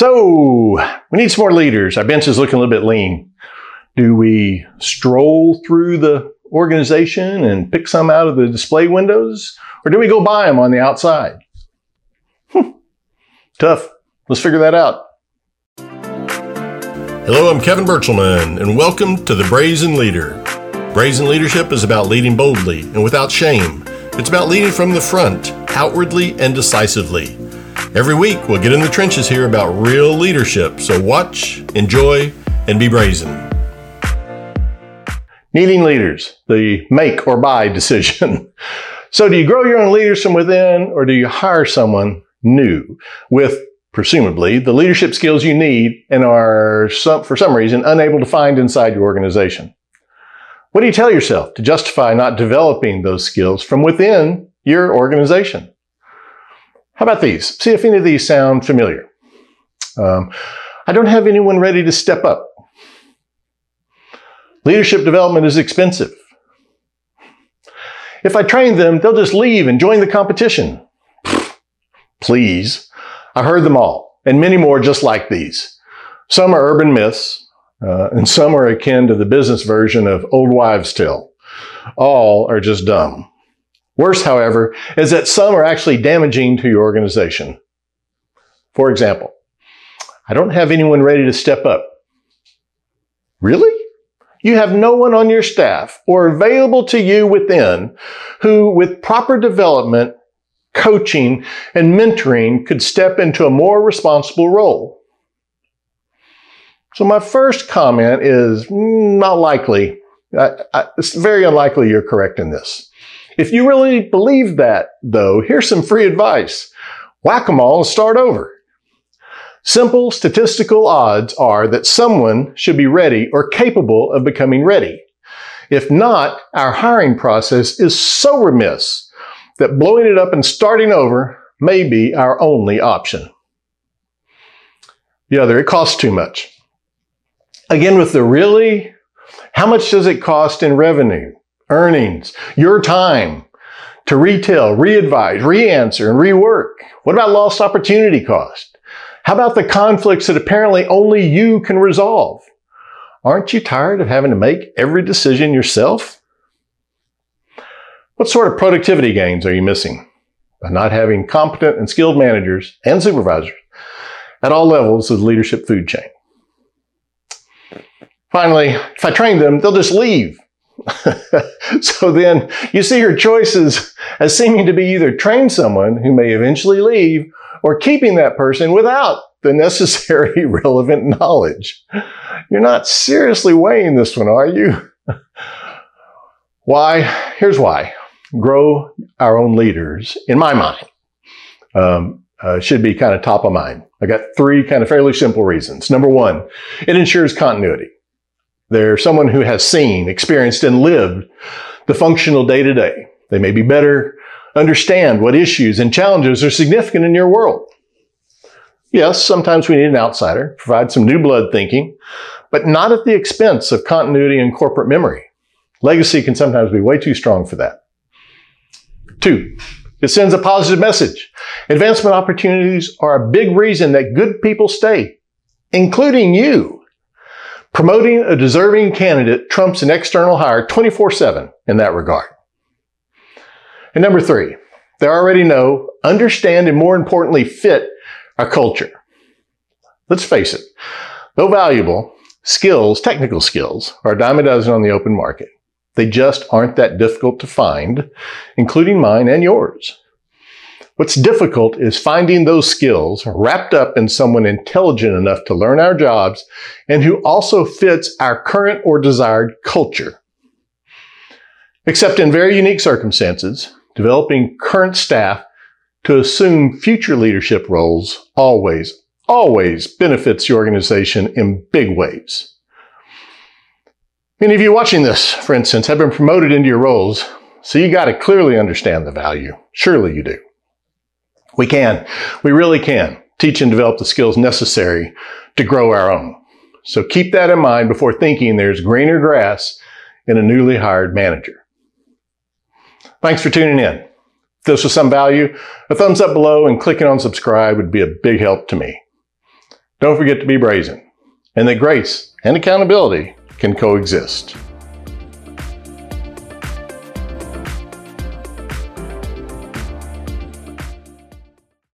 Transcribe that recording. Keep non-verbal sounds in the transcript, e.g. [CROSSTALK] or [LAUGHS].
So, we need some more leaders. Our bench is looking a little bit lean. Do we stroll through the organization and pick some out of the display windows? Or do we go buy them on the outside? Hmm. Tough. Let's figure that out. Hello, I'm Kevin Berchelmann, and welcome to The Brazen Leader. Brazen leadership is about leading boldly and without shame. It's about leading from the front, outwardly and decisively. Every week, we'll get in the trenches here about real leadership, so watch, enjoy, and be brazen. Needing leaders, the make or buy decision. [LAUGHS] so, do you grow your own leaders from within, or do you hire someone new with presumably the leadership skills you need and are, some, for some reason, unable to find inside your organization? What do you tell yourself to justify not developing those skills from within your organization? How about these? See if any of these sound familiar. Um, I don't have anyone ready to step up. Leadership development is expensive. If I train them, they'll just leave and join the competition. [LAUGHS] Please. I heard them all, and many more just like these. Some are urban myths, uh, and some are akin to the business version of old wives' tale. All are just dumb. Worse, however, is that some are actually damaging to your organization. For example, I don't have anyone ready to step up. Really? You have no one on your staff or available to you within who, with proper development, coaching, and mentoring, could step into a more responsible role. So my first comment is mm, not likely. I, I, it's very unlikely you're correct in this. If you really believe that, though, here's some free advice. Whack them all and start over. Simple statistical odds are that someone should be ready or capable of becoming ready. If not, our hiring process is so remiss that blowing it up and starting over may be our only option. The other, it costs too much. Again, with the really, how much does it cost in revenue, earnings, your time to retail, re-advise, re-answer, and rework? What about lost opportunity cost? How about the conflicts that apparently only you can resolve? Aren't you tired of having to make every decision yourself? What sort of productivity gains are you missing by not having competent and skilled managers and supervisors at all levels of the leadership food chain? Finally, if I train them, they'll just leave. [LAUGHS] so then you see your choices as seeming to be either train someone who may eventually leave or keeping that person without the necessary [LAUGHS] relevant knowledge. You're not seriously weighing this one, are you? why? Here's why. Grow our own leaders, in my mind, um, uh, should be kind of top of mind. I got three kind of fairly simple reasons. Number one, it ensures continuity. They're someone who has seen, experienced, and lived the functional day to day. They may be better understand what issues and challenges are significant in your world. Yes, sometimes we need an outsider, provide some new blood thinking, but not at the expense of continuity and corporate memory. Legacy can sometimes be way too strong for that. Two, it sends a positive message. Advancement opportunities are a big reason that good people stay, including you. Promoting a deserving candidate trumps an external hire 24 7 in that regard. And number three, they already know, understand, and more importantly, fit our culture. Let's face it, though valuable, skills, technical skills, are a dime a dozen on the open market. They just aren't that difficult to find, including mine and yours. What's difficult is finding those skills wrapped up in someone intelligent enough to learn our jobs and who also fits our current or desired culture. Except in very unique circumstances, developing current staff to assume future leadership roles always, always benefits your organization in big ways. Many of you watching this, for instance, have been promoted into your roles, so you got to clearly understand the value. Surely you do. We can. We really can teach and develop the skills necessary to grow our own. So keep that in mind before thinking there's greener grass in a newly hired manager. Thanks for tuning in. If this was some value, a thumbs up below and clicking on subscribe would be a big help to me. Don't forget to be brazen and that grace and accountability can coexist.